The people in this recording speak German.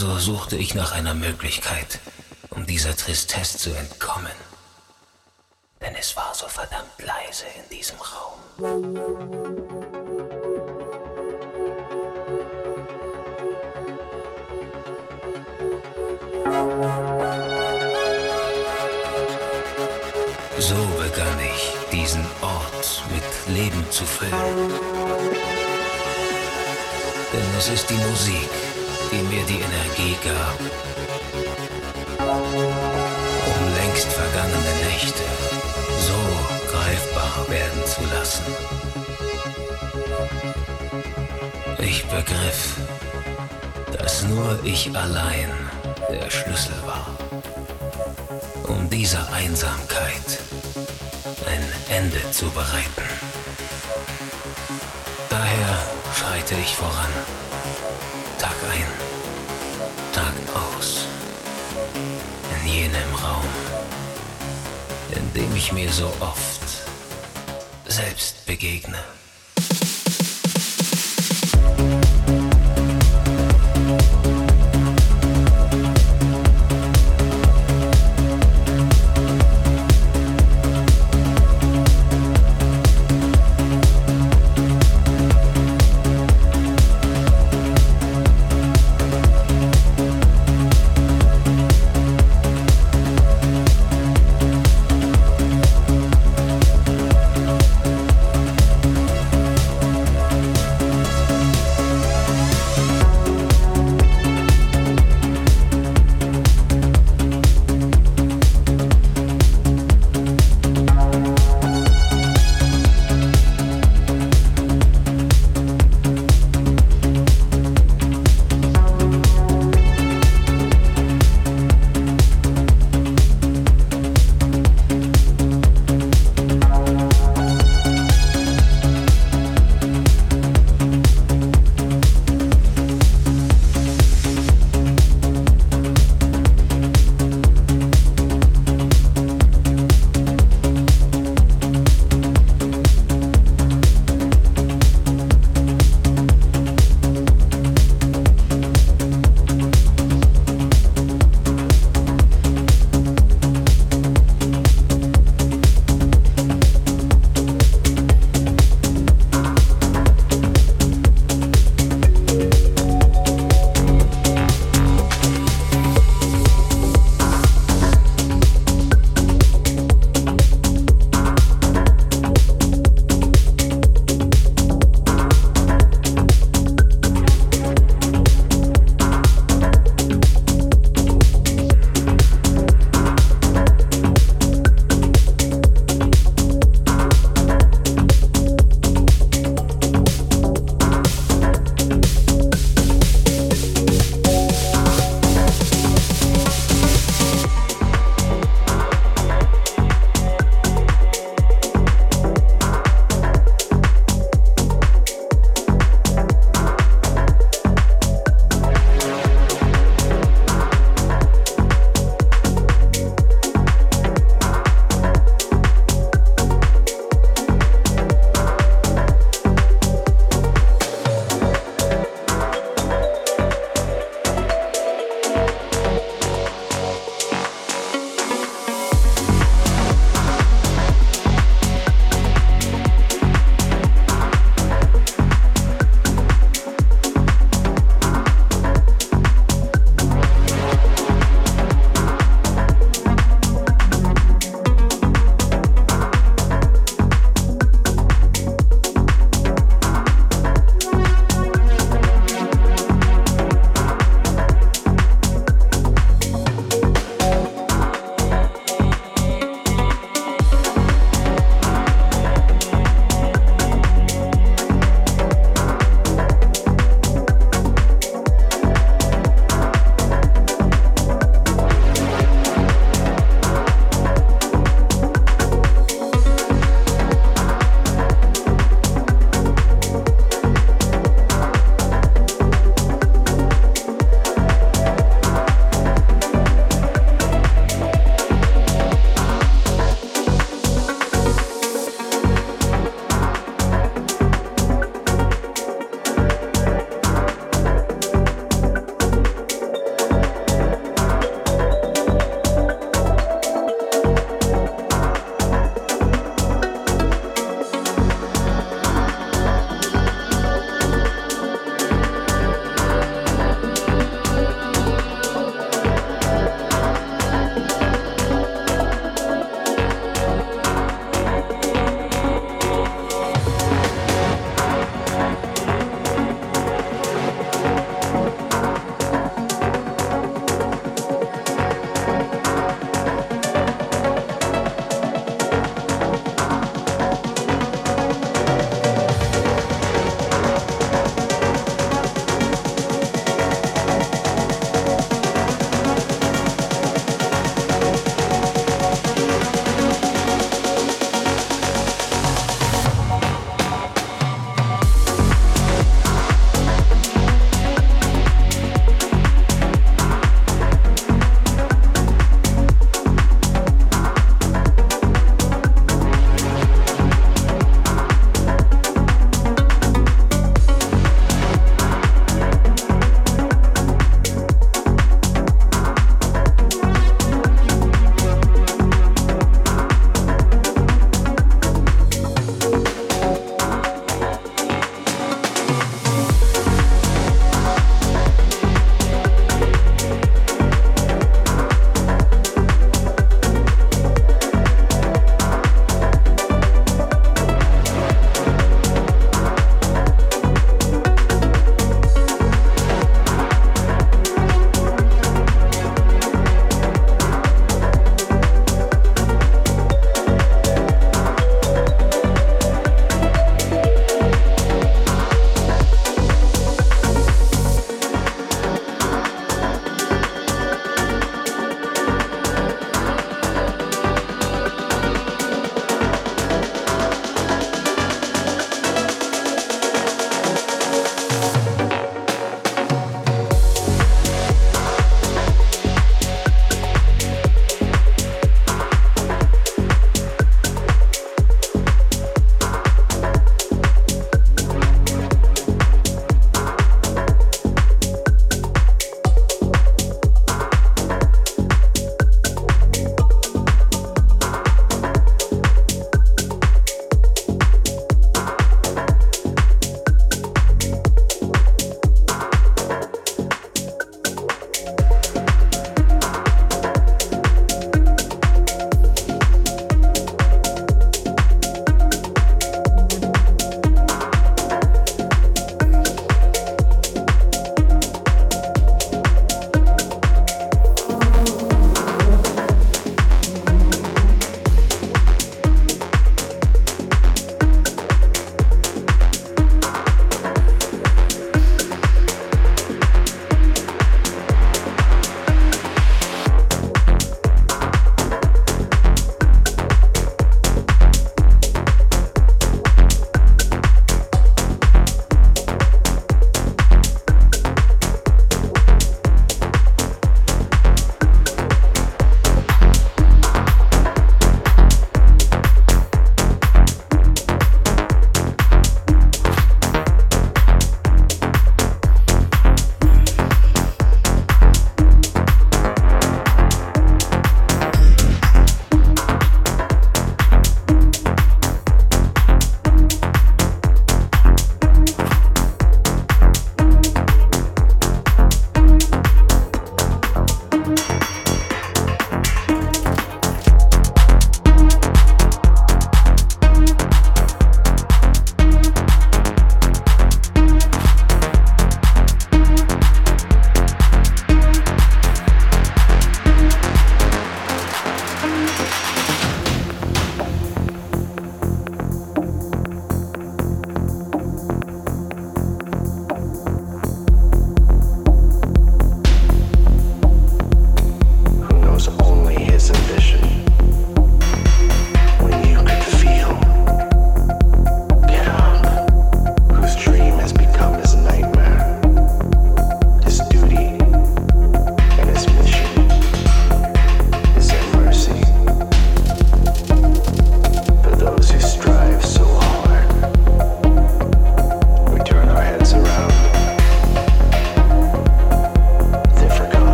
Also suchte ich nach einer Möglichkeit, um dieser Tristesse zu entkommen. Denn es war so verdammt leise in diesem Raum. So begann ich, diesen Ort mit Leben zu füllen. Denn es ist die Musik, gab, um längst vergangene Nächte so greifbar werden zu lassen. Ich begriff, dass nur ich allein der Schlüssel war, um dieser Einsamkeit ein Ende zu bereiten. Daher schreite ich voran, Tag ein, Tag aus, in jenem Raum, in dem ich mir so oft selbst begegne.